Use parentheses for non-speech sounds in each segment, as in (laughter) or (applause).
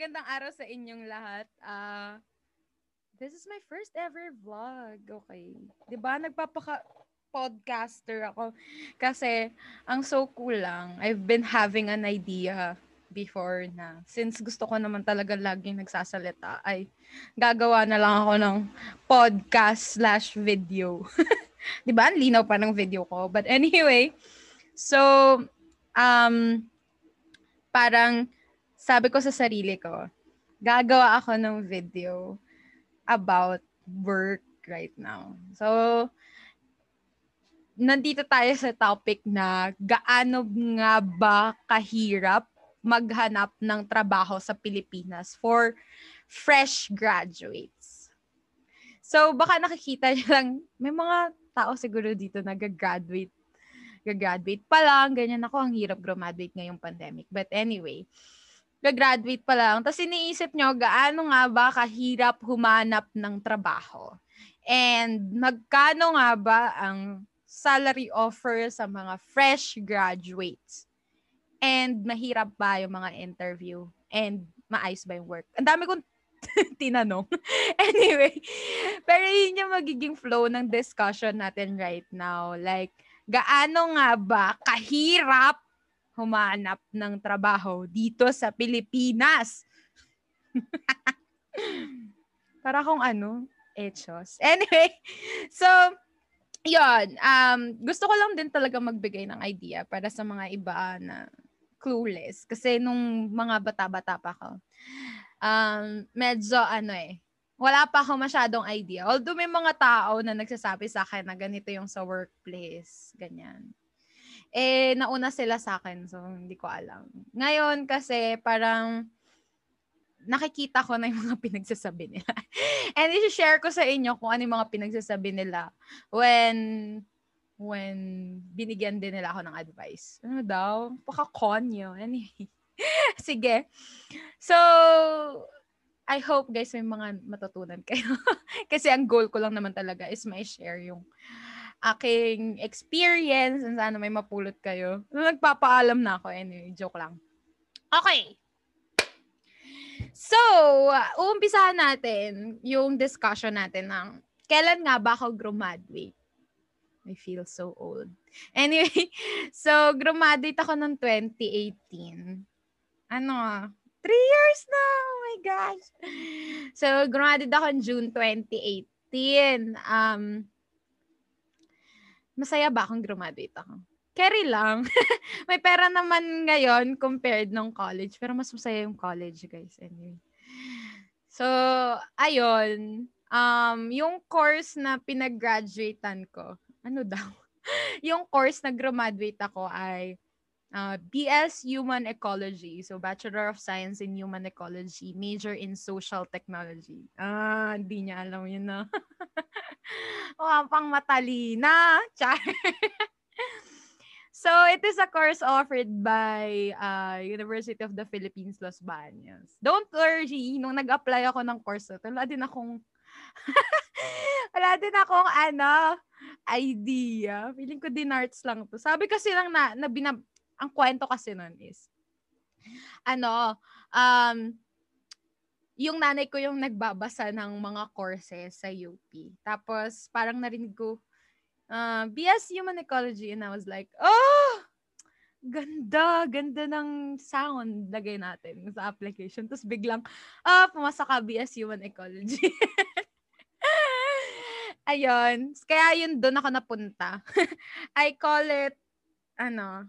magandang araw sa inyong lahat. Uh, this is my first ever vlog. Okay. 'Di ba nagpapaka podcaster ako kasi ang so cool lang. I've been having an idea before na since gusto ko naman talaga laging nagsasalita ay gagawa na lang ako ng podcast slash video. (laughs) 'Di ba? Linaw pa ng video ko. But anyway, so um parang sabi ko sa sarili ko, gagawa ako ng video about work right now. So, nandito tayo sa topic na gaano nga ba kahirap maghanap ng trabaho sa Pilipinas for fresh graduates. So, baka nakikita niyo lang, may mga tao siguro dito na gagraduate gagraduate pa lang, ganyan ako, ang hirap graduate ngayong pandemic. But anyway, gagraduate pa lang. Tapos iniisip nyo, gaano nga ba kahirap humanap ng trabaho? And magkano nga ba ang salary offer sa mga fresh graduates? And mahirap ba yung mga interview? And maayos ba yung work? Ang dami kong (laughs) tinanong. (laughs) anyway, pero yun yung magiging flow ng discussion natin right now. Like, gaano nga ba kahirap humanap ng trabaho dito sa Pilipinas. (laughs) Para kung ano, echos. Anyway, so, yon um, gusto ko lang din talaga magbigay ng idea para sa mga iba na clueless. Kasi nung mga bata-bata pa ko, um, medyo ano eh, wala pa ako masyadong idea. Although may mga tao na nagsasabi sa akin na ganito yung sa workplace, ganyan eh nauna sila sa akin so hindi ko alam. Ngayon kasi parang nakikita ko na yung mga (laughs) pinagsasabi nila. And i-share ko sa inyo kung ano yung mga pinagsasabi nila when when binigyan din nila ako ng advice. Ano daw? Paka-con Anyway. (laughs) Sige. So, I hope guys may mga matutunan kayo. (laughs) Kasi ang goal ko lang naman talaga is may share yung aking experience and sana may mapulot kayo. Nagpapaalam na ako. Anyway, joke lang. Okay. So, uumpisahan natin yung discussion natin ng kailan nga ba ako graduate? I feel so old. Anyway, (laughs) so graduate ako ng 2018. Ano, three years na. Oh my gosh. So, graduate ako June 2018. Um, masaya ba akong graduate ako? Carry lang. (laughs) May pera naman ngayon compared nung college. Pero mas masaya yung college, guys. Anyway. So, ayun. Um, yung course na pinag-graduatean ko, ano daw? (laughs) yung course na graduate ako ay uh, BS Human Ecology. So, Bachelor of Science in Human Ecology, major in Social Technology. Ah, hindi niya alam yun na. (laughs) oh, pang matalina. (laughs) Char. so, it is a course offered by uh, University of the Philippines, Los Baños. Don't worry, nung nag-apply ako ng course, wala din akong (laughs) wala din akong ano, idea. Feeling ko din arts lang to. Sabi kasi lang na, na binab- ang kwento kasi nun is, ano, um, yung nanay ko yung nagbabasa ng mga courses sa UP. Tapos, parang narinig ko, uh, BS Human Ecology, and I was like, oh, ganda, ganda ng sound lagay natin sa application. Tapos biglang, ah, oh, pumasa ka BS Human Ecology. (laughs) Ayun. Kaya yun doon ako napunta. (laughs) I call it, ano,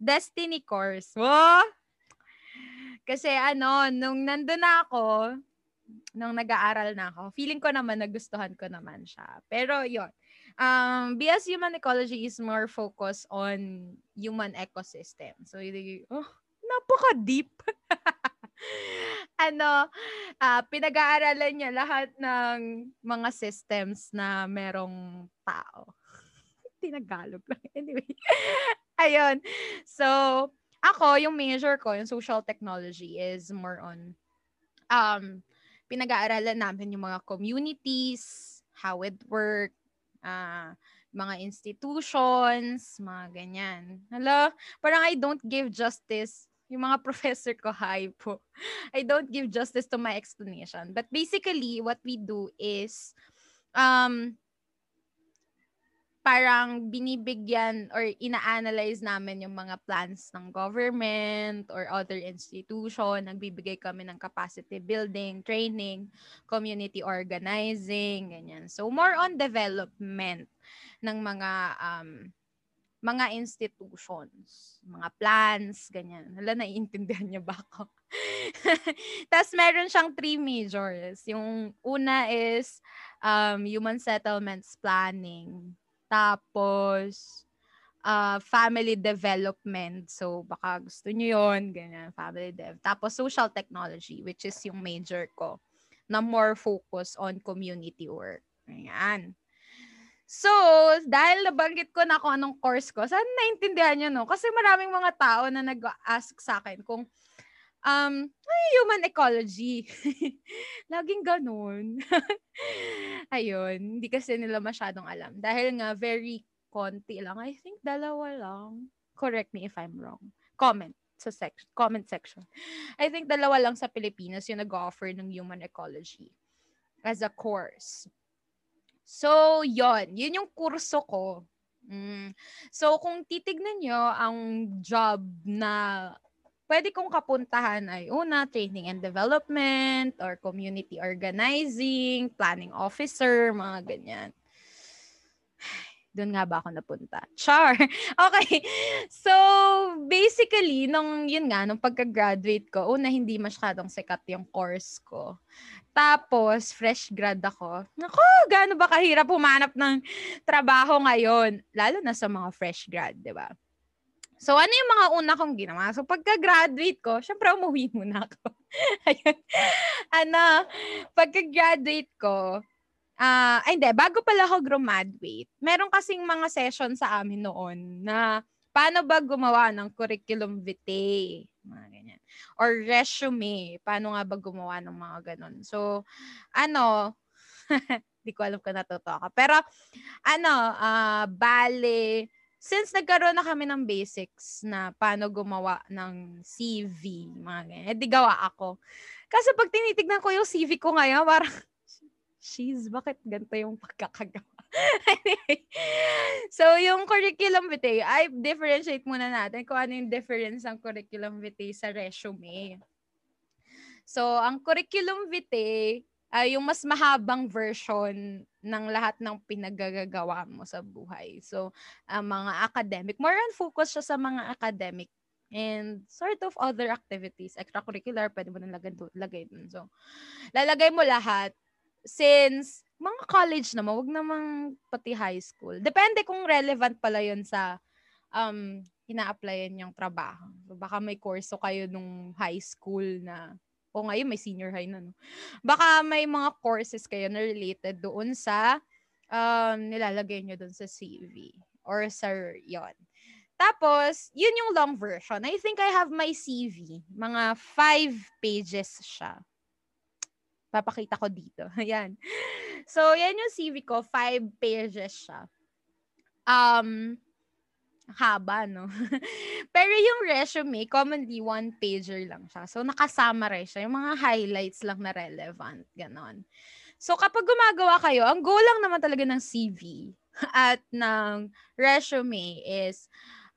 Destiny Course. Oh! Kasi ano, nung nandun na ako, nung nag-aaral na ako, feeling ko naman nagustuhan ko naman siya. Pero yon um, BS Human Ecology is more focused on human ecosystem. So, oh, napaka-deep. (laughs) ano, uh, pinag-aaralan niya lahat ng mga systems na merong tao. (laughs) Tinagalog lang. Anyway. (laughs) Ayun. So, ako, yung major ko, yung social technology is more on um, pinag-aaralan namin yung mga communities, how it work, uh, mga institutions, mga ganyan. Hala, parang I don't give justice Yung mga (laughs) professor ko, hi po. I don't give justice to my explanation. But basically, what we do is, um, parang binibigyan or ina-analyze namin yung mga plans ng government or other institution. Nagbibigay kami ng capacity building, training, community organizing, ganyan. So, more on development ng mga um, mga institutions, mga plans, ganyan. Hala, naiintindihan niyo ba ako? (laughs) Tapos meron siyang three majors. Yung una is um, human settlements planning. Tapos, uh, family development. So, baka gusto niyo yon ganyan, family dev. Tapos, social technology, which is yung major ko, na more focus on community work. Ayan. So, dahil nabanggit ko na kung anong course ko, sana naintindihan nyo, no? Kasi maraming mga tao na nag-ask sa akin kung, um, human ecology. (laughs) Laging ganun. (laughs) Ayun, hindi kasi nila masyadong alam. Dahil nga, very konti lang. I think dalawa lang. Correct me if I'm wrong. Comment sa section, comment section. I think dalawa lang sa Pilipinas yung nag-offer ng human ecology as a course. So, yon Yun yung kurso ko. Mm. So, kung titignan nyo, ang job na pwede kong kapuntahan ay una, training and development or community organizing, planning officer, mga ganyan. (sighs) Doon nga ba ako napunta? Char! (laughs) Okay. So, basically, nung yun nga, nung pagka-graduate ko, una, hindi masyadong sikat yung course ko. Tapos, fresh grad ako. Naku, gaano ba kahirap humanap ng trabaho ngayon? Lalo na sa mga fresh grad, di ba? So, ano yung mga una kong ginawa? So, pagka-graduate ko, syempre umuwi muna ako. (laughs) Ayun. ano, pagka-graduate ko, ah, uh, ay hindi, bago pala ako graduate, meron kasing mga session sa amin noon na paano ba gumawa ng curriculum vitae, mga ganyan. Or resume, paano nga ba gumawa ng mga ganun. So, ano, (laughs) hindi ko alam kung natuto ka. Pero, ano, uh, bale, since nagkaroon na kami ng basics na paano gumawa ng CV, mga ganyan, eh, gawa ako. Kasi pag tinitignan ko yung CV ko ngayon, parang, she's, bakit ganito yung pagkakagawa? (laughs) so yung curriculum vitae, ay differentiate muna natin kung ano yung difference ng curriculum vitae sa resume. So, ang curriculum vitae ay yung mas mahabang version ng lahat ng pinagagagawa mo sa buhay. So, uh, mga academic, more on focus siya sa mga academic and sort of other activities, extracurricular, pwede mo nang lagay, lagay dun. So, lalagay mo lahat since mga college naman, wag namang pati high school. Depende kung relevant pala yun sa um, ina-applyan yung trabaho. So, baka may course kayo nung high school na o ngayon may senior high na no. Baka may mga courses kayo na related doon sa um, nilalagay nyo doon sa CV or sa yon. Tapos, yun yung long version. I think I have my CV. Mga five pages siya. Papakita ko dito. (laughs) Ayan. So, yan yung CV ko. Five pages siya. Um, haba, no? (laughs) Pero yung resume, commonly one pager lang siya. So, nakasummarize siya. Yung mga highlights lang na relevant. Ganon. So, kapag gumagawa kayo, ang goal lang naman talaga ng CV (laughs) at ng resume is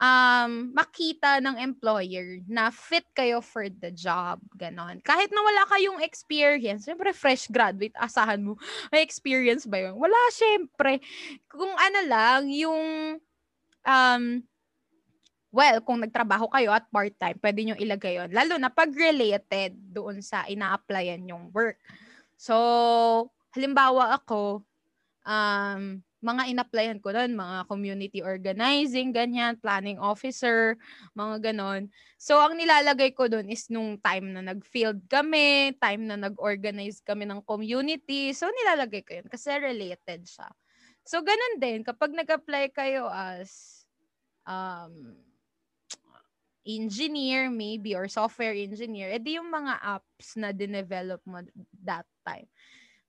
um, makita ng employer na fit kayo for the job. Ganon. Kahit na wala kayong experience, syempre fresh graduate, asahan mo, (laughs) may experience ba yun? Wala, syempre. Kung ano lang, yung um, well, kung nagtrabaho kayo at part-time, pwede nyo ilagay yon Lalo na pag related doon sa ina-applyan yung work. So, halimbawa ako, um, mga in-applyan ko doon, mga community organizing, ganyan, planning officer, mga ganon. So, ang nilalagay ko doon is nung time na nag-field kami, time na nag-organize kami ng community. So, nilalagay ko yun kasi related siya. So, ganun din, kapag nag-apply kayo as um, engineer maybe or software engineer, edi yung mga apps na dinevelop mo that time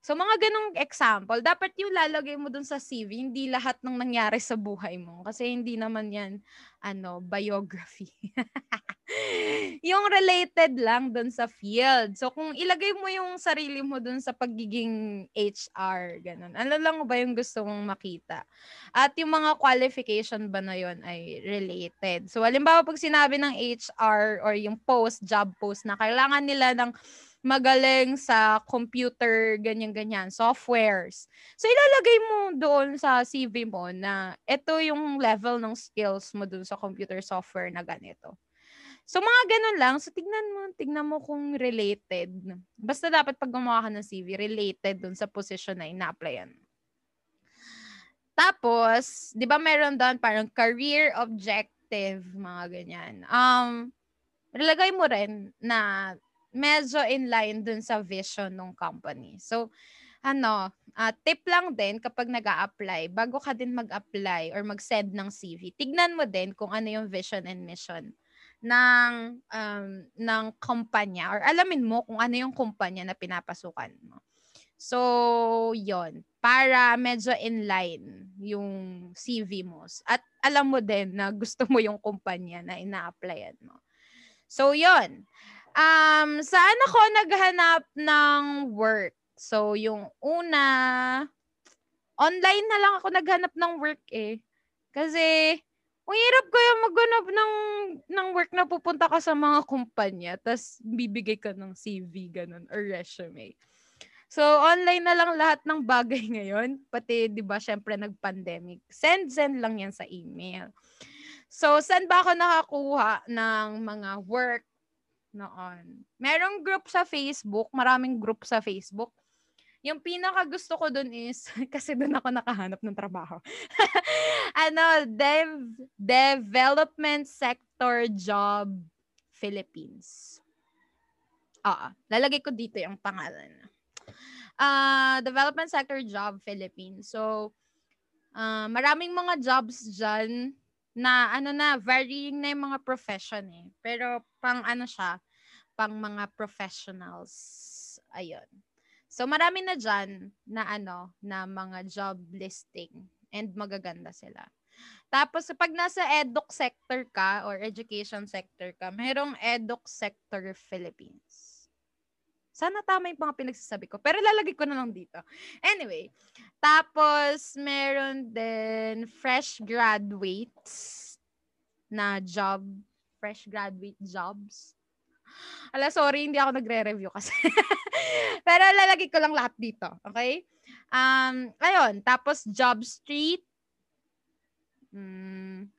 So mga ganong example, dapat yung lalagay mo dun sa CV, hindi lahat ng nangyari sa buhay mo. Kasi hindi naman yan, ano, biography. (laughs) yung related lang dun sa field. So kung ilagay mo yung sarili mo dun sa pagiging HR, ganun. Ano lang ba yung gusto mong makita? At yung mga qualification ba na yon ay related. So halimbawa pag sinabi ng HR or yung post, job post na kailangan nila ng magaling sa computer, ganyan-ganyan, softwares. So, ilalagay mo doon sa CV mo na ito yung level ng skills mo doon sa computer software na ganito. So, mga ganun lang. So, tignan mo, tignan mo kung related. Basta dapat pag gumawa ka ng CV, related doon sa position na ina-applyan. Tapos, di ba meron doon parang career objective, mga ganyan. Um, ilagay mo rin na medyo in line dun sa vision ng company. So, ano, uh, tip lang din kapag nag apply bago ka din mag-apply or mag-send ng CV, tignan mo din kung ano yung vision and mission ng um, ng kumpanya or alamin mo kung ano yung kumpanya na pinapasukan mo. So, yon Para medyo in line yung CV mo. At alam mo din na gusto mo yung kumpanya na ina-applyan mo. So, yon Um, saan ako naghanap ng work? So, yung una, online na lang ako naghanap ng work eh. Kasi, ang hirap kaya maghanap ng, ng work na pupunta ka sa mga kumpanya, tapos bibigay ka ng CV, ganun, or resume. So, online na lang lahat ng bagay (laughs) ngayon. Pati, di ba, syempre, nag-pandemic. Send-send lang yan sa email. So, saan ba ako nakakuha ng mga work noon. Merong group sa Facebook, maraming group sa Facebook. Yung pinaka gusto ko dun is, (laughs) kasi dun ako nakahanap ng trabaho. (laughs) ano, Dev, Development Sector Job Philippines. Ah, lalagay ko dito yung pangalan. Uh, Development Sector Job Philippines. So, uh, maraming mga jobs dyan na ano na, varying na yung mga profession eh. Pero pang ano siya, pang mga professionals. Ayun. So marami na dyan na ano, na mga job listing and magaganda sila. Tapos pag nasa eduk sector ka or education sector ka, mayroong eduk sector Philippines. Sana tama yung mga pinagsasabi ko. Pero lalagay ko na lang dito. Anyway. Tapos, meron din fresh graduates na job. Fresh graduate jobs. Ala, sorry, hindi ako nagre-review kasi. (laughs) Pero lalagay ko lang lahat dito. Okay? Um, ayun. Tapos, job street. Hmm.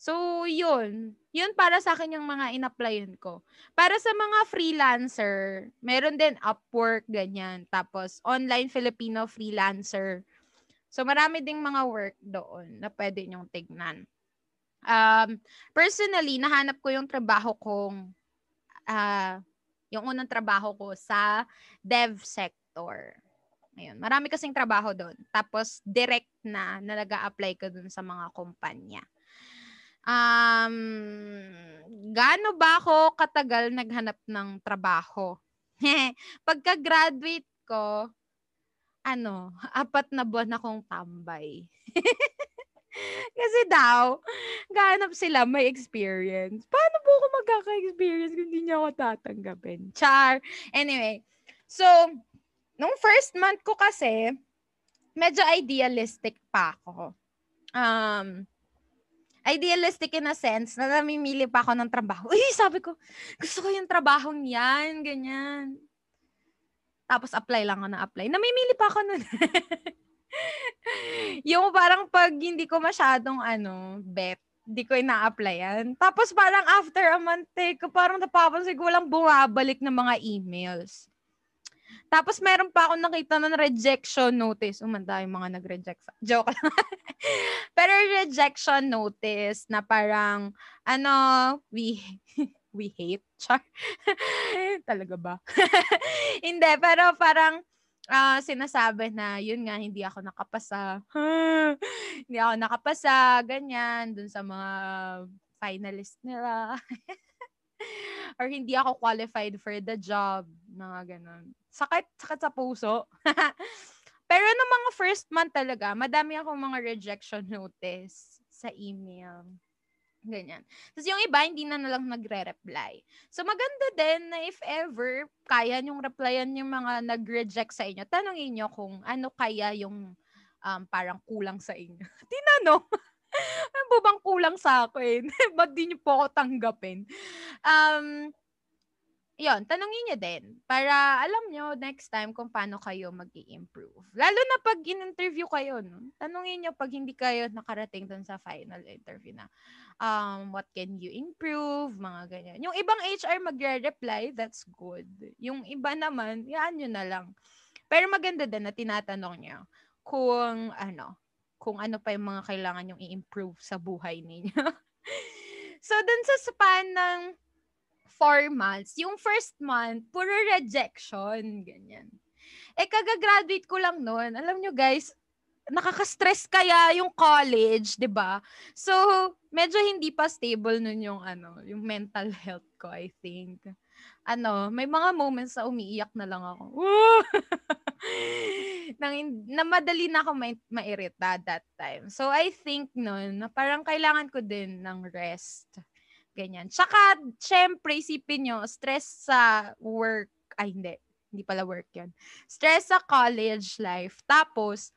So, yun. Yun para sa akin yung mga in-applyan ko. Para sa mga freelancer, meron din Upwork, ganyan. Tapos, online Filipino freelancer. So, marami ding mga work doon na pwede nyong tignan. Um, personally, nahanap ko yung trabaho kong uh, yung unang trabaho ko sa dev sector. Ayun, marami kasing trabaho doon. Tapos, direct na na nag-a-apply ka doon sa mga kumpanya. Um, gaano ba ako katagal naghanap ng trabaho? (laughs) Pagka-graduate ko, ano, apat na buwan akong tambay. (laughs) Kasi daw, gahanap sila may experience. Paano po ako magkaka-experience kung hindi niya ako tatanggapin? Char. Anyway, so, nung first month ko kasi, medyo idealistic pa ako. Um, idealistic in a sense na namimili pa ako ng trabaho. (laughs) Uy, sabi ko, gusto ko yung trabaho niyan, ganyan. Tapos apply lang ako na apply. Namimili pa ako nun. (laughs) yung parang pag hindi ko masyadong ano, bet, hindi ko ina-applyan. Tapos parang after a month, eh, parang napapansin ko walang bumabalik ng mga emails. Tapos meron pa ako nakita ng rejection notice. Umanda yung mga nag-reject. Sa... Joke lang. (laughs) Pero rejection notice na parang, ano, we, (laughs) we hate. Char. (laughs) Talaga ba? Hindi, pero parang, uh, sinasabi na yun nga hindi ako nakapasa. hindi ako nakapasa, ganyan, dun sa mga finalist nila. (laughs) or hindi ako qualified for the job, mga ganun. Sakit, sakit sa puso. (laughs) Pero no mga first month talaga, madami akong mga rejection notice sa email. Ganyan. Tapos yung iba, hindi na nalang nagre-reply. So, maganda din na if ever, kaya nyong replyan yung mga nag-reject sa inyo, tanongin nyo kung ano kaya yung um, parang kulang sa inyo. (laughs) Tinanong. Ano ba bang kulang sa akin? (laughs) Ba't di nyo po ako tanggapin? Um, yon tanongin niyo din para alam nyo next time kung paano kayo mag improve Lalo na pag in-interview kayo, no? tanongin niyo pag hindi kayo nakarating dun sa final interview na um, what can you improve, mga ganyan. Yung ibang HR magre-reply, that's good. Yung iba naman, yan nyo na lang. Pero maganda din na tinatanong niya kung ano, kung ano pa yung mga kailangan yung i-improve sa buhay ninyo. (laughs) so, dun sa span ng four months, yung first month, puro rejection, ganyan. Eh, kagagraduate ko lang noon. Alam nyo guys, nakaka-stress kaya yung college, 'di ba? So, medyo hindi pa stable nun yung ano, yung mental health ko, I think. Ano, may mga moments na umiiyak na lang ako. (laughs) Nang, na madali na ako ma- mairita that time. So, I think nun, na parang kailangan ko din ng rest Ganyan. Tsaka, syempre, isipin nyo, stress sa work, ay hindi, hindi pala work yun. Stress sa college life. Tapos,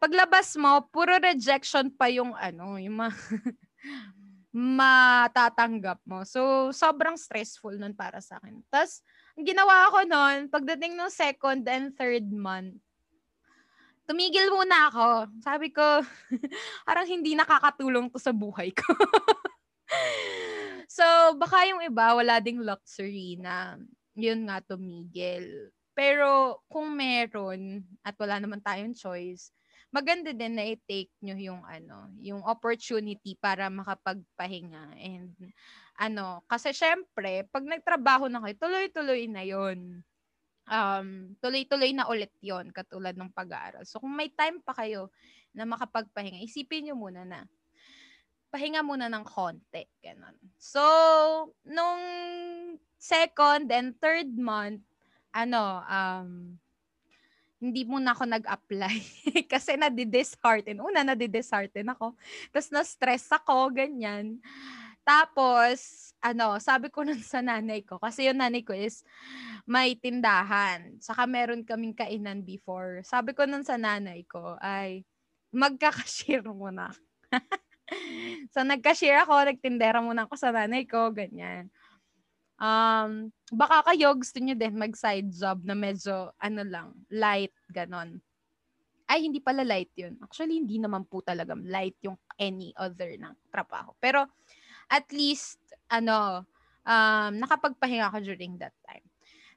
paglabas mo, puro rejection pa yung ano, yung ma (laughs) matatanggap mo. So, sobrang stressful nun para sa akin. Tapos, ang ginawa ko nun, pagdating ng second and third month, tumigil muna ako. Sabi ko, (laughs) parang hindi nakakatulong to sa buhay ko. (laughs) so, baka yung iba, wala ding luxury na yun nga tumigil. Pero kung meron at wala naman tayong choice, maganda din na i-take nyo yung ano, yung opportunity para makapagpahinga and ano, kasi syempre, pag nagtrabaho na kayo, tuloy-tuloy na yon um, tuloy-tuloy na ulit yon katulad ng pag-aaral. So, kung may time pa kayo na makapagpahinga, isipin nyo muna na, pahinga muna ng konti. Ganun. So, nung second and third month, ano, um, hindi muna ako nag-apply (laughs) kasi nadi-dishearten. Una, nadi-dishearten ako. Tapos na-stress ako, ganyan. Tapos, ano, sabi ko nun sa nanay ko, kasi yung nanay ko is may tindahan. Saka meron kaming kainan before. Sabi ko nun sa nanay ko ay, magkakashare muna. (laughs) so, nagka-share ako, nagtindera muna ako sa nanay ko, ganyan. Um, baka kayo gusto nyo din mag-side job na medyo, ano lang, light, ganon. Ay, hindi pala light yun. Actually, hindi naman po talaga light yung any other ng trabaho. Pero, at least, ano, um, nakapagpahinga ako during that time.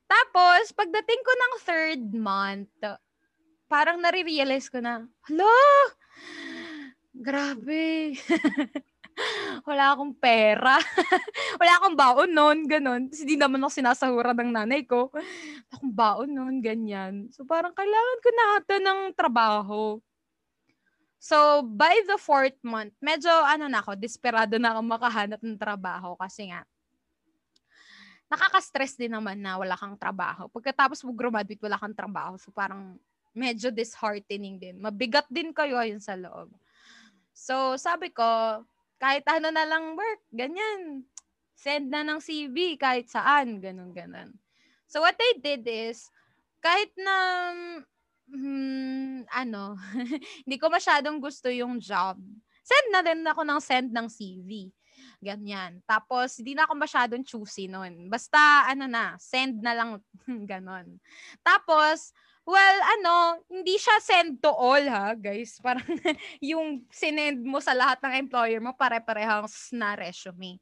Tapos, pagdating ko ng third month, parang nare-realize ko na, hello, Grabe. (laughs) Wala akong pera. (laughs) Wala akong baon noon, ganun. Kasi di naman ako sinasahura ng nanay ko. Wala akong baon noon, ganyan. So parang kailangan ko na ata ng trabaho. So, by the fourth month, medyo ano na ako, desperado na ako makahanap ng trabaho kasi nga, nakaka-stress din naman na wala kang trabaho. Pagkatapos mo graduate, wala kang trabaho. So, parang medyo disheartening din. Mabigat din kayo ayun sa loob. So, sabi ko, kahit ano na lang work, ganyan. Send na ng CV kahit saan, ganun, ganun. So, what I did is, kahit na, hmm, ano, (laughs) hindi ko masyadong gusto yung job, send na din ako ng send ng CV. Ganyan. Tapos, hindi na ako masyadong choosy noon. Basta, ano na, send na lang, (laughs) ganon. Tapos, Well, ano, hindi siya send to all ha, guys. (laughs) Parang yung sinend mo sa lahat ng employer mo, pare-parehang na resume.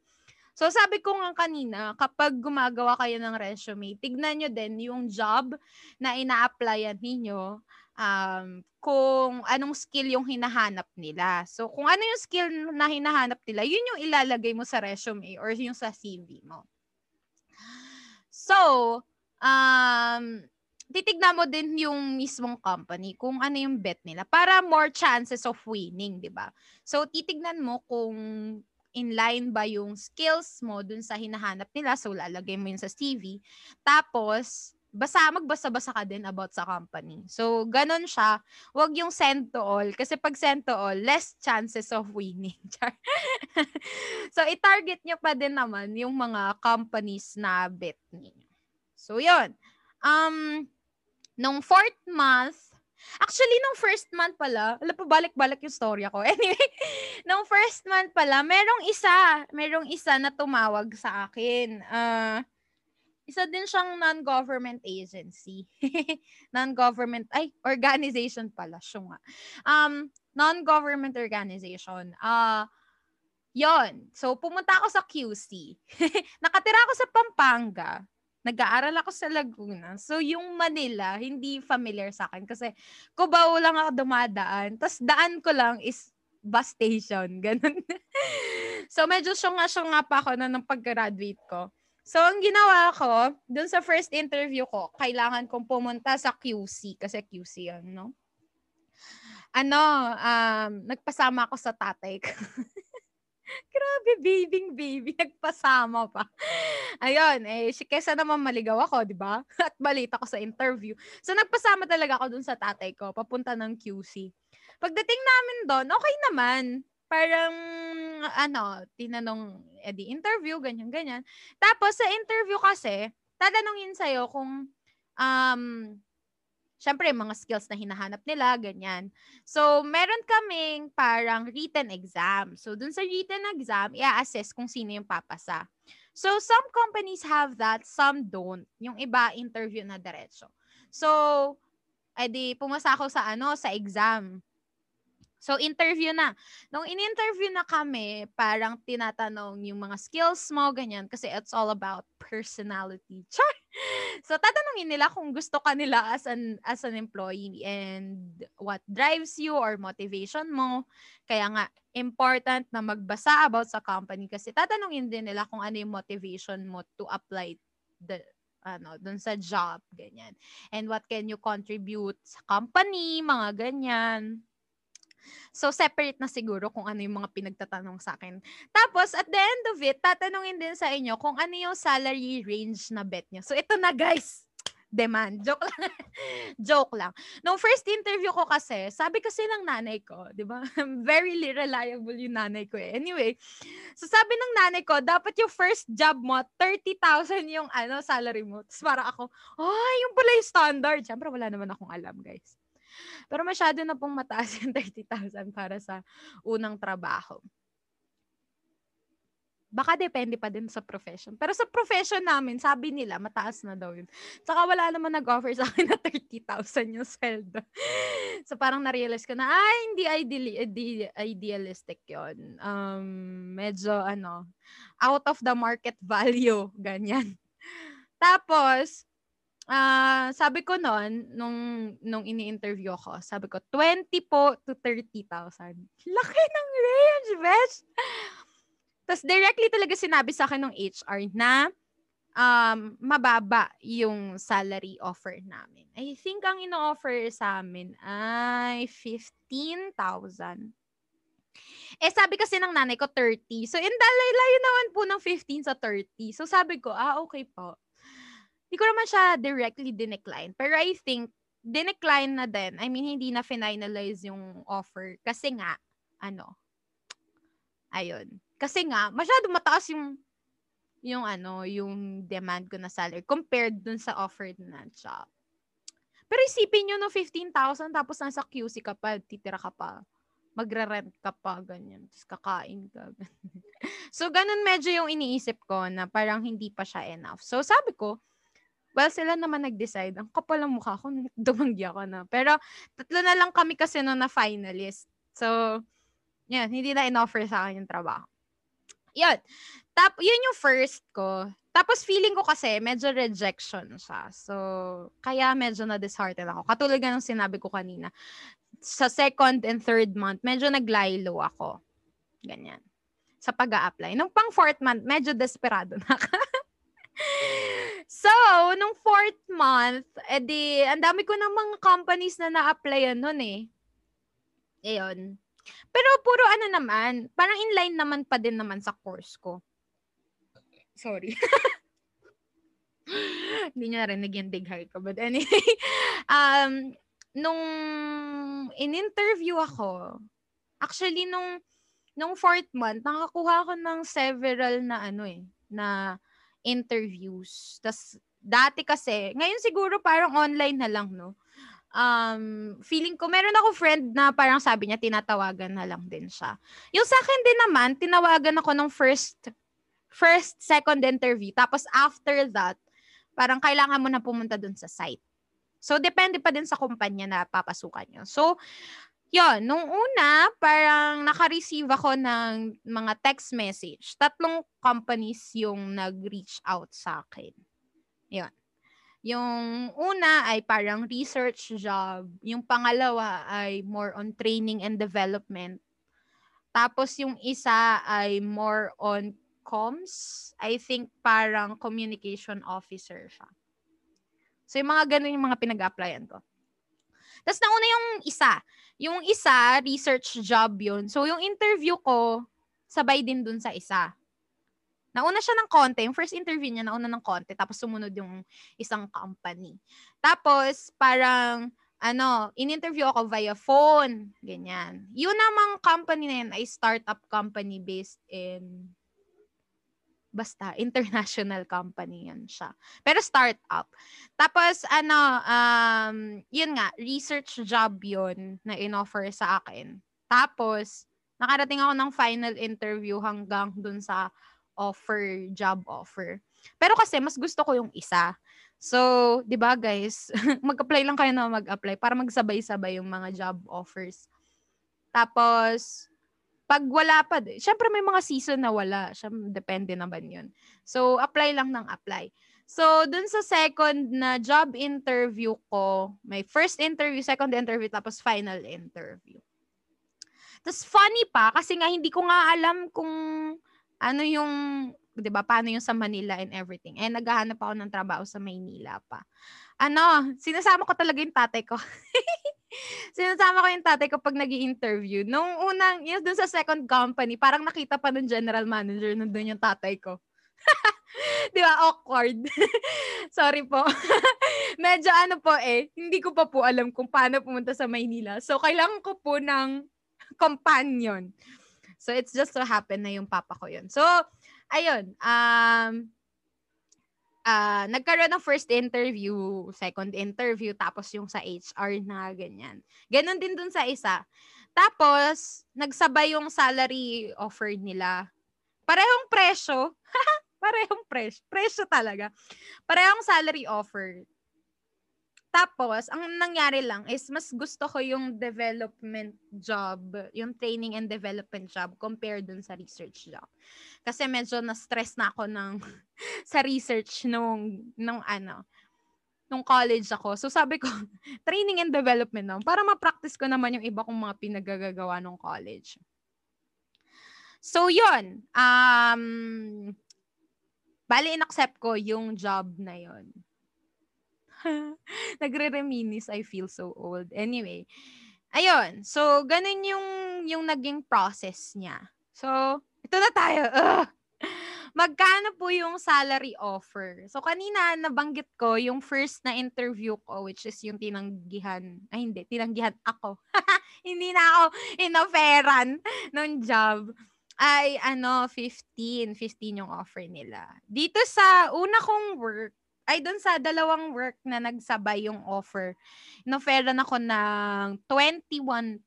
So sabi ko nga kanina, kapag gumagawa kayo ng resume, tignan nyo din yung job na ina-applyan ninyo um, kung anong skill yung hinahanap nila. So kung ano yung skill na hinahanap nila, yun yung ilalagay mo sa resume or yung sa CV mo. So, um, titignan mo din yung mismong company kung ano yung bet nila para more chances of winning, 'di ba? So titignan mo kung in line ba yung skills mo dun sa hinahanap nila. So, lalagay mo yun sa CV. Tapos, basa, magbasa-basa ka din about sa company. So, ganun siya. Huwag yung send to all. Kasi pag send to all, less chances of winning. (laughs) so, i-target nyo pa din naman yung mga companies na bet ninyo. So, yun. Um, nung fourth month, Actually, nung first month pala, alam pa balik-balik yung story ko. (laughs) Anyway, nung first month pala, merong isa, merong isa na tumawag sa akin. Uh, isa din siyang non-government agency. (laughs) non-government, ay, organization pala, siya nga. Um, non-government organization. Uh, yon So, pumunta ako sa QC. (laughs) Nakatira ako sa Pampanga. Nag-aaral ako sa Laguna. So, yung Manila, hindi familiar sa akin. Kasi, Cubao lang ako dumadaan. Tapos, daan ko lang is bus station. (laughs) Ganun. so, medyo syunga-syunga pa ako na nung pag-graduate ko. So, ang ginawa ko, dun sa first interview ko, kailangan kong pumunta sa QC. Kasi QC yun, no? Ano, um, nagpasama ako sa tatay ko. (laughs) (laughs) Grabe, babying baby. (laughs) Nagpasama pa. Ayun, eh, kesa naman maligaw ako, di ba? (laughs) At balita ko sa interview. So, nagpasama talaga ako dun sa tatay ko, papunta ng QC. Pagdating namin doon, okay naman parang ano, tinanong, edi interview, ganyan, ganyan. Tapos sa interview kasi, tatanungin sa'yo kung, um, syempre, mga skills na hinahanap nila, ganyan. So, meron kaming parang written exam. So, dun sa written exam, i-assess kung sino yung papasa. So, some companies have that, some don't. Yung iba, interview na diretso. So, edi, pumasa ako sa ano, sa exam. So, interview na. Nung in-interview na kami, parang tinatanong yung mga skills mo, ganyan, kasi it's all about personality. (laughs) Char! So, tatanungin nila kung gusto ka nila as an, as an employee and what drives you or motivation mo. Kaya nga, important na magbasa about sa company kasi tatanungin din nila kung ano yung motivation mo to apply the ano, dun sa job, ganyan. And what can you contribute sa company, mga ganyan. So, separate na siguro kung ano yung mga pinagtatanong sa akin. Tapos, at the end of it, tatanungin din sa inyo kung ano yung salary range na bet nyo. So, ito na guys demand. Joke lang. (laughs) Joke lang. Nung first interview ko kasi, sabi kasi ng nanay ko, di ba? (laughs) Very reliable yung nanay ko eh. Anyway, so sabi ng nanay ko, dapat yung first job mo, 30,000 yung ano, salary mo. Tapos para ako, oh, yung pala yung standard. Siyempre, wala naman akong alam, guys. Pero masyado na pong mataas (laughs) yung 30,000 para sa unang trabaho. Baka depende pa din sa profession. Pero sa profession namin, sabi nila, mataas na daw yun. Saka wala naman nag-offer sa akin (laughs) na 30,000 yung sweldo. so parang na-realize ko na, ay, hindi ideally, ide- idealistic yon um, Medyo, ano, out of the market value. (laughs) Ganyan. Tapos, Ah, sabi ko noon nung nung ini-interview ko, sabi ko 20 po to 30,000. Laki ng range, best. Tapos directly talaga sinabi sa akin ng HR na um, mababa yung salary offer namin. I think ang ino-offer sa amin ay 15,000. Eh, sabi kasi ng nanay ko 30. So, in layo naman po ng 15 sa 30. So, sabi ko, ah, okay po hindi ko naman siya directly dinecline. Pero I think, dinecline na din. I mean, hindi na finalize yung offer. Kasi nga, ano, ayun. Kasi nga, masyado mataas yung, yung ano, yung demand ko na salary compared dun sa offer na job. Pero isipin nyo no, 15,000 tapos nasa QC ka pa, titira ka pa magre-rent ka pa, ganyan. Tapos kakain ka. (laughs) so, ganun medyo yung iniisip ko na parang hindi pa siya enough. So, sabi ko, Well, sila naman nag-decide. Ang kapal ng mukha ko, (laughs) dumanggi ako na. Pero, tatlo na lang kami kasi no na finalist. So, yan, hindi na in-offer sa akin yung trabaho. Yun. Tap, yun yung first ko. Tapos feeling ko kasi medyo rejection siya. So, kaya medyo na-dishearten ako. Katulad ng sinabi ko kanina. Sa second and third month, medyo naglaylo ako. Ganyan. Sa pag apply Nung pang fourth month, medyo desperado na ako. (laughs) So, nung fourth month, edi, ang dami ko ng mga companies na na-applyan nun eh. Ayun. Pero puro ano naman, parang inline naman pa din naman sa course ko. Sorry. (laughs) Hindi niya narinig yung dig heart ko. But anyway, (laughs) um, nung in-interview ako, actually nung nung fourth month, nakakuha ako ng several na ano eh, na interviews. Tas dati kasi, ngayon siguro parang online na lang, no? Um, feeling ko, meron ako friend na parang sabi niya, tinatawagan na lang din siya. Yung sa akin din naman, tinawagan ako ng first, first, second interview. Tapos after that, parang kailangan mo na pumunta dun sa site. So, depende pa din sa kumpanya na papasukan nyo. So, yon nung una, parang naka-receive ako ng mga text message. Tatlong companies yung nag-reach out sa akin. Yon. Yung una ay parang research job. Yung pangalawa ay more on training and development. Tapos yung isa ay more on comms. I think parang communication officer siya. So yung mga ganun yung mga pinag-applyan ko. Tapos nauna yung isa. Yung isa, research job yun. So yung interview ko, sabay din dun sa isa. Nauna siya ng konti. Yung first interview niya, nauna ng konti. Tapos sumunod yung isang company. Tapos, parang, ano, in-interview ako via phone. Ganyan. Yun namang company na yun ay startup company based in basta international company yan siya. Pero startup. Tapos ano, um, yun nga, research job yun na inoffer sa akin. Tapos, nakarating ako ng final interview hanggang dun sa offer, job offer. Pero kasi mas gusto ko yung isa. So, 'di ba guys, (laughs) mag-apply lang kayo na mag-apply para magsabay-sabay yung mga job offers. Tapos pag wala pa, syempre may mga season na wala. Syempre, depende naman yun. So, apply lang ng apply. So, dun sa second na job interview ko, may first interview, second interview, tapos final interview. Tapos funny pa, kasi nga hindi ko nga alam kung ano yung, 'di ba, paano yung sa Manila and everything. Eh naghahanap ako ng trabaho sa Maynila pa. Ano, sinasama ko talaga yung tatay ko. (laughs) sinasama ko yung tatay ko pag nag interview Nung unang, yun dun sa second company, parang nakita pa ng general manager nandun yung tatay ko. (laughs) Di ba? Awkward. (laughs) Sorry po. (laughs) Medyo ano po eh, hindi ko pa po alam kung paano pumunta sa Maynila. So, kailangan ko po ng companion. So, it's just so happen na yung papa ko yun. So, ayun. Um, uh, nagkaroon ng first interview, second interview, tapos yung sa HR na ganyan. Ganon din dun sa isa. Tapos, nagsabay yung salary offer nila. Parehong presyo. (laughs) Parehong presyo. Presyo talaga. Parehong salary offer. Tapos, ang nangyari lang is mas gusto ko yung development job, yung training and development job compared dun sa research job. Kasi medyo na-stress na ako ng (laughs) sa research nung nung ano, nung college ako. So sabi ko, (laughs) training and development naman para ma-practice ko naman yung iba kong mga pinagagagawa nung college. So yun, um, bali in-accept ko yung job na yon (laughs) Nagre-reminis, I feel so old. Anyway, ayun. So, ganun yung, yung naging process niya. So, ito na tayo. Ugh. Magkano po yung salary offer? So, kanina nabanggit ko yung first na interview ko, which is yung tinanggihan. Ay, hindi. Tinanggihan ako. (laughs) hindi na ako inoferan nung job ay ano 15 15 yung offer nila dito sa una kong work ay doon sa dalawang work na nagsabay yung offer, inoferan ako ng 21,000.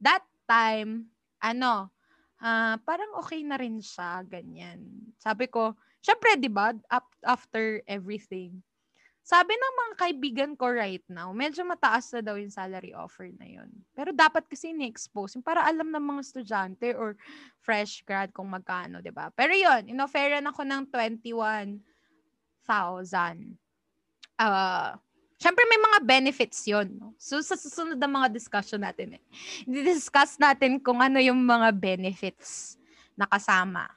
That time, ano, uh, parang okay na rin siya, ganyan. Sabi ko, syempre, di ba, after everything, sabi ng mga kaibigan ko right now, medyo mataas na daw yung salary offer na yun. Pero dapat kasi ni-expose para alam ng mga estudyante or fresh grad kung magkano, di ba? Pero yun, inofferan ako ng 21,000. Uh, Siyempre may mga benefits yon no? So sa susunod na mga discussion natin, eh, discuss natin kung ano yung mga benefits na kasama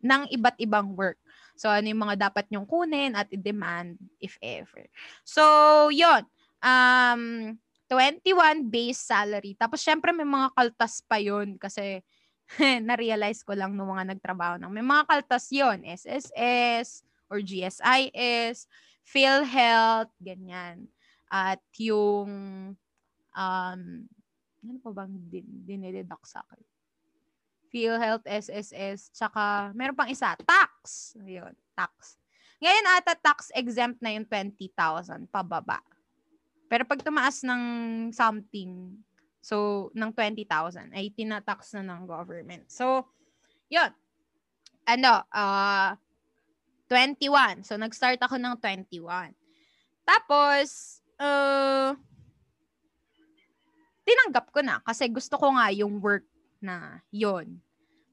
ng iba't ibang work. So, ano yung mga dapat nyong kunin at i-demand if ever. So, yon Um, 21 base salary. Tapos syempre may mga kaltas pa yon kasi (laughs) na-realize ko lang nung mga nagtrabaho nang may mga kaltas yon SSS or GSIS, PhilHealth, ganyan. At yung um, ano pa bang din, dinededuct sa akin? PhilHealth, SSS, tsaka meron pang isa, tax. Ayun, tax. Ngayon ata tax exempt na yung 20,000 pababa. Pero pag tumaas ng something, so ng 20,000 ay tinatax na ng government. So, yun. Ano, uh, 21. So, nag-start ako ng 21. Tapos, uh, tinanggap ko na kasi gusto ko nga yung work na yon.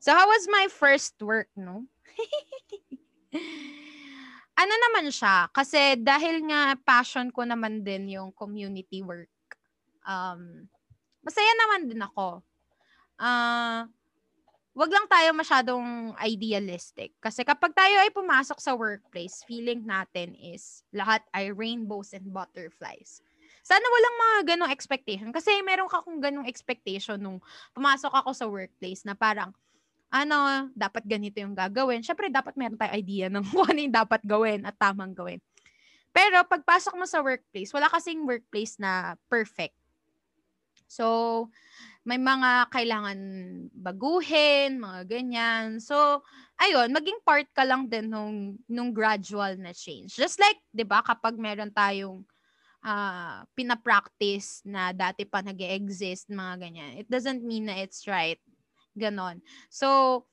So, how was my first work, no? (laughs) ano naman siya, kasi dahil nga passion ko naman din yung community work, um, masaya naman din ako. Uh, wag lang tayo masyadong idealistic. Kasi kapag tayo ay pumasok sa workplace, feeling natin is lahat ay rainbows and butterflies. Sana walang mga ganong expectation. Kasi meron ka kung ganong expectation nung pumasok ako sa workplace na parang, ano, dapat ganito yung gagawin. Syempre, dapat meron tayong idea ng (laughs) kung ano yung dapat gawin at tamang gawin. Pero pagpasok mo sa workplace, wala kasing workplace na perfect. So, may mga kailangan baguhin, mga ganyan. So, ayun, maging part ka lang din nung, nung gradual na change. Just like, di ba, kapag meron tayong uh, pinapractice na dati pa nag exist mga ganyan, it doesn't mean na it's right Ganon. So,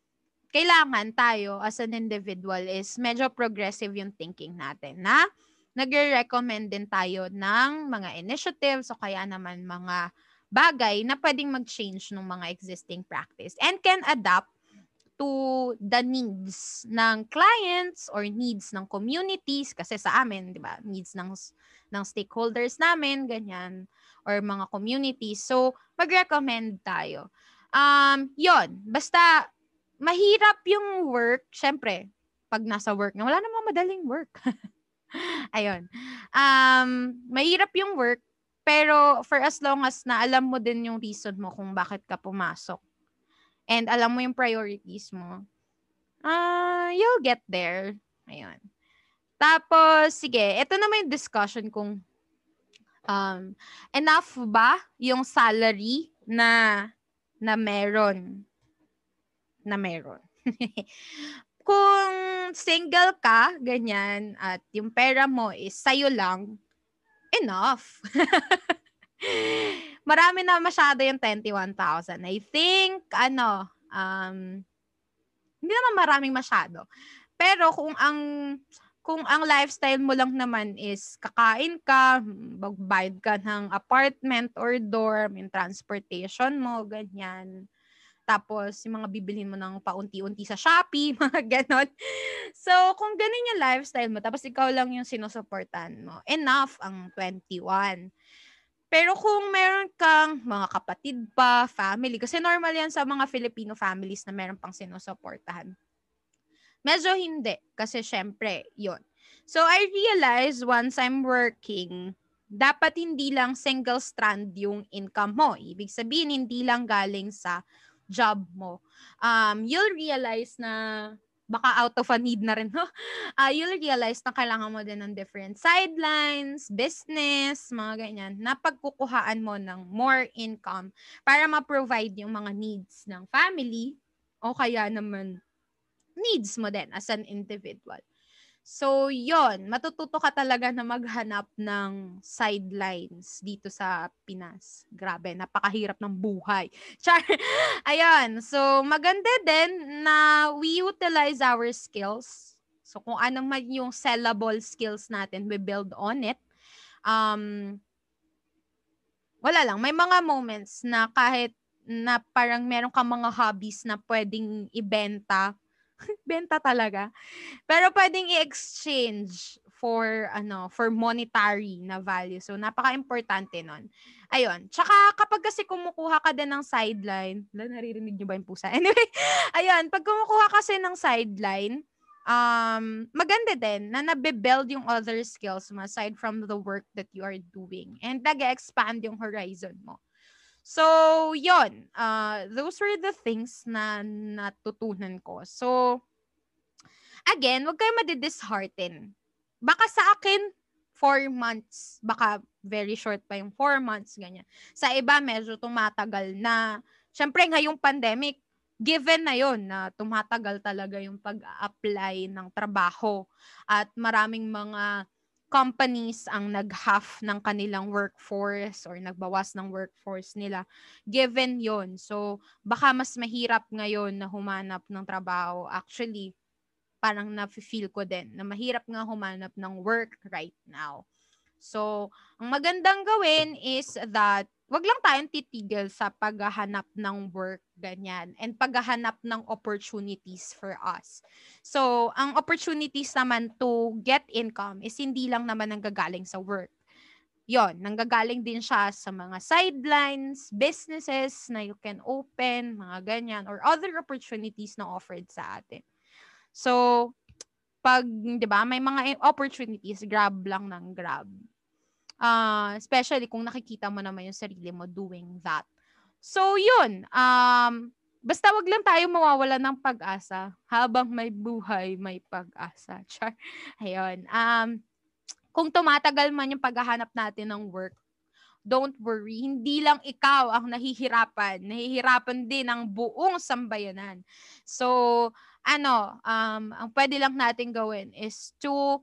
kailangan tayo as an individual is medyo progressive yung thinking natin na nagre-recommend din tayo ng mga initiatives o kaya naman mga bagay na pwedeng mag-change ng mga existing practice and can adapt to the needs ng clients or needs ng communities kasi sa amin, 'di ba? Needs ng ng stakeholders namin, ganyan or mga communities. So, mag-recommend tayo um, yon basta mahirap yung work, syempre, pag nasa work na, wala namang madaling work. (laughs) Ayun. Um, mahirap yung work, pero for as long as na alam mo din yung reason mo kung bakit ka pumasok, and alam mo yung priorities mo, uh, you'll get there. Ayun. Tapos, sige, ito naman yung discussion kung um, enough ba yung salary na na meron. Na meron. (laughs) Kung single ka, ganyan, at yung pera mo is sa'yo lang, enough. (laughs) Marami na masyado yung 21,000. I think, ano, um, hindi naman maraming masyado. Pero kung ang kung ang lifestyle mo lang naman is kakain ka, magbayad ka ng apartment or dorm, yung transportation mo, ganyan. Tapos, yung mga bibilhin mo ng paunti-unti sa Shopee, (laughs) mga ganon. So, kung ganun yung lifestyle mo, tapos ikaw lang yung sinusuportan mo, enough ang 21. Pero kung meron kang mga kapatid pa, family, kasi normal yan sa mga Filipino families na meron pang sinusuportahan Medyo hindi. Kasi syempre, yon So, I realized once I'm working, dapat hindi lang single strand yung income mo. Ibig sabihin, hindi lang galing sa job mo. Um, you'll realize na baka out of a need na rin, (laughs) no? Uh, you'll realize na kailangan mo din ng different sidelines, business, mga ganyan, na pagkukuhaan mo ng more income para ma-provide yung mga needs ng family o kaya naman needs mo din as an individual. So, yon matututo ka talaga na maghanap ng sidelines dito sa Pinas. Grabe, napakahirap ng buhay. (laughs) Char, ayan. So, maganda din na we utilize our skills. So, kung anong man yung sellable skills natin, we build on it. Um, wala lang. May mga moments na kahit na parang meron ka mga hobbies na pwedeng ibenta (laughs) benta talaga. Pero pwedeng i-exchange for ano, for monetary na value. So napaka-importante nun. Ayun. Tsaka kapag kasi kumukuha ka din ng sideline, wala naririnig niyo ba yung pusa? (laughs) Anyway, ayun, pag kumukuha kasi ng sideline, um, maganda din na nabe-build yung other skills mo aside from the work that you are doing. And nag-expand yung horizon mo. So, yon uh, those were the things na natutunan ko. So, again, wag kayo madidishearten. Baka sa akin, four months, baka very short pa yung four months, ganyan. Sa iba, medyo tumatagal na. Siyempre, ngayong pandemic, given na yon na tumatagal talaga yung pag-apply ng trabaho at maraming mga companies ang nag-half ng kanilang workforce or nagbawas ng workforce nila given yon so baka mas mahirap ngayon na humanap ng trabaho. Actually parang na-feel ko din na mahirap nga humanap ng work right now. So ang magandang gawin is that wag lang tayong titigil sa paghahanap ng work, ganyan, and paghahanap ng opportunities for us. So, ang opportunities naman to get income is hindi lang naman nanggagaling sa work. Yon, nanggagaling din siya sa mga sidelines, businesses na you can open, mga ganyan, or other opportunities na offered sa atin. So, pag, di ba, may mga opportunities, grab lang ng grab. Uh, especially kung nakikita mo naman yung sarili mo doing that. So, yun. Um, basta wag lang tayo mawawala ng pag-asa. Habang may buhay, may pag-asa. (laughs) Char. Ayun. Um, kung tumatagal man yung paghahanap natin ng work, don't worry. Hindi lang ikaw ang nahihirapan. Nahihirapan din ang buong sambayanan. So, ano, um, ang pwede lang natin gawin is to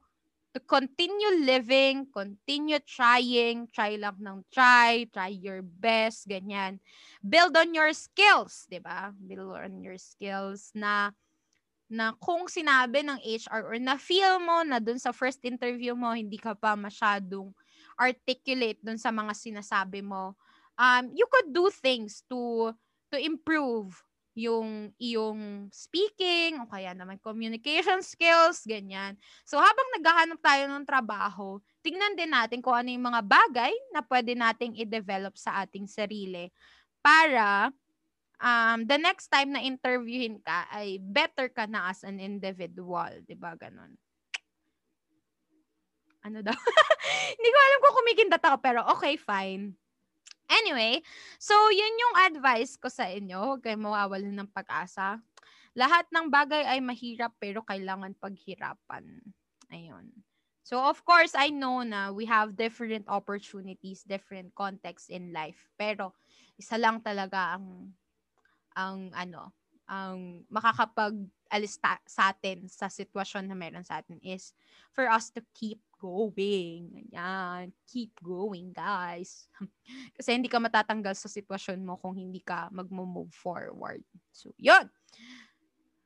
to continue living, continue trying, try lang ng try, try your best, ganyan. Build on your skills, 'di ba? Build on your skills na na kung sinabi ng HR or na feel mo na dun sa first interview mo hindi ka pa masyadong articulate dun sa mga sinasabi mo, um, you could do things to to improve yung iyong speaking o kaya naman communication skills, ganyan. So habang naghahanap tayo ng trabaho, tingnan din natin kung ano yung mga bagay na pwede nating i-develop sa ating sarili para um, the next time na interviewin ka ay better ka na as an individual, 'di ba ganon? Ano daw? (laughs) Hindi ko alam kung kumikindat ako pero okay, fine. Anyway, so yun yung advice ko sa inyo. Huwag kayong mawawalan ng pag-asa. Lahat ng bagay ay mahirap pero kailangan paghirapan. Ayun. So of course, I know na we have different opportunities, different contexts in life. Pero isa lang talaga ang ang ano, ang makakapag alis ta- sa atin sa sitwasyon na meron sa atin is for us to keep going. Ganyan. Keep going, guys. (laughs) Kasi hindi ka matatanggal sa sitwasyon mo kung hindi ka mag-move forward. So, yun.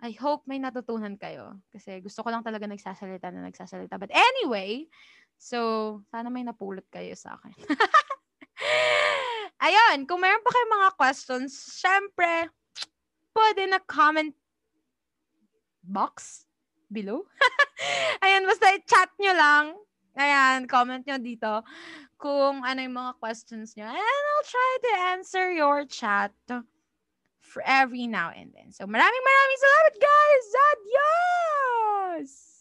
I hope may natutunan kayo. Kasi gusto ko lang talaga nagsasalita na nagsasalita. But anyway, so, sana may napulot kayo sa akin. (laughs) Ayun, kung mayroon pa kayong mga questions, syempre, pwede na comment box below. (laughs) Ayan, basta i-chat nyo lang. Ayan, comment nyo dito kung ano yung mga questions nyo. And I'll try to answer your chat for every now and then. So, maraming maraming salamat, guys! Adios!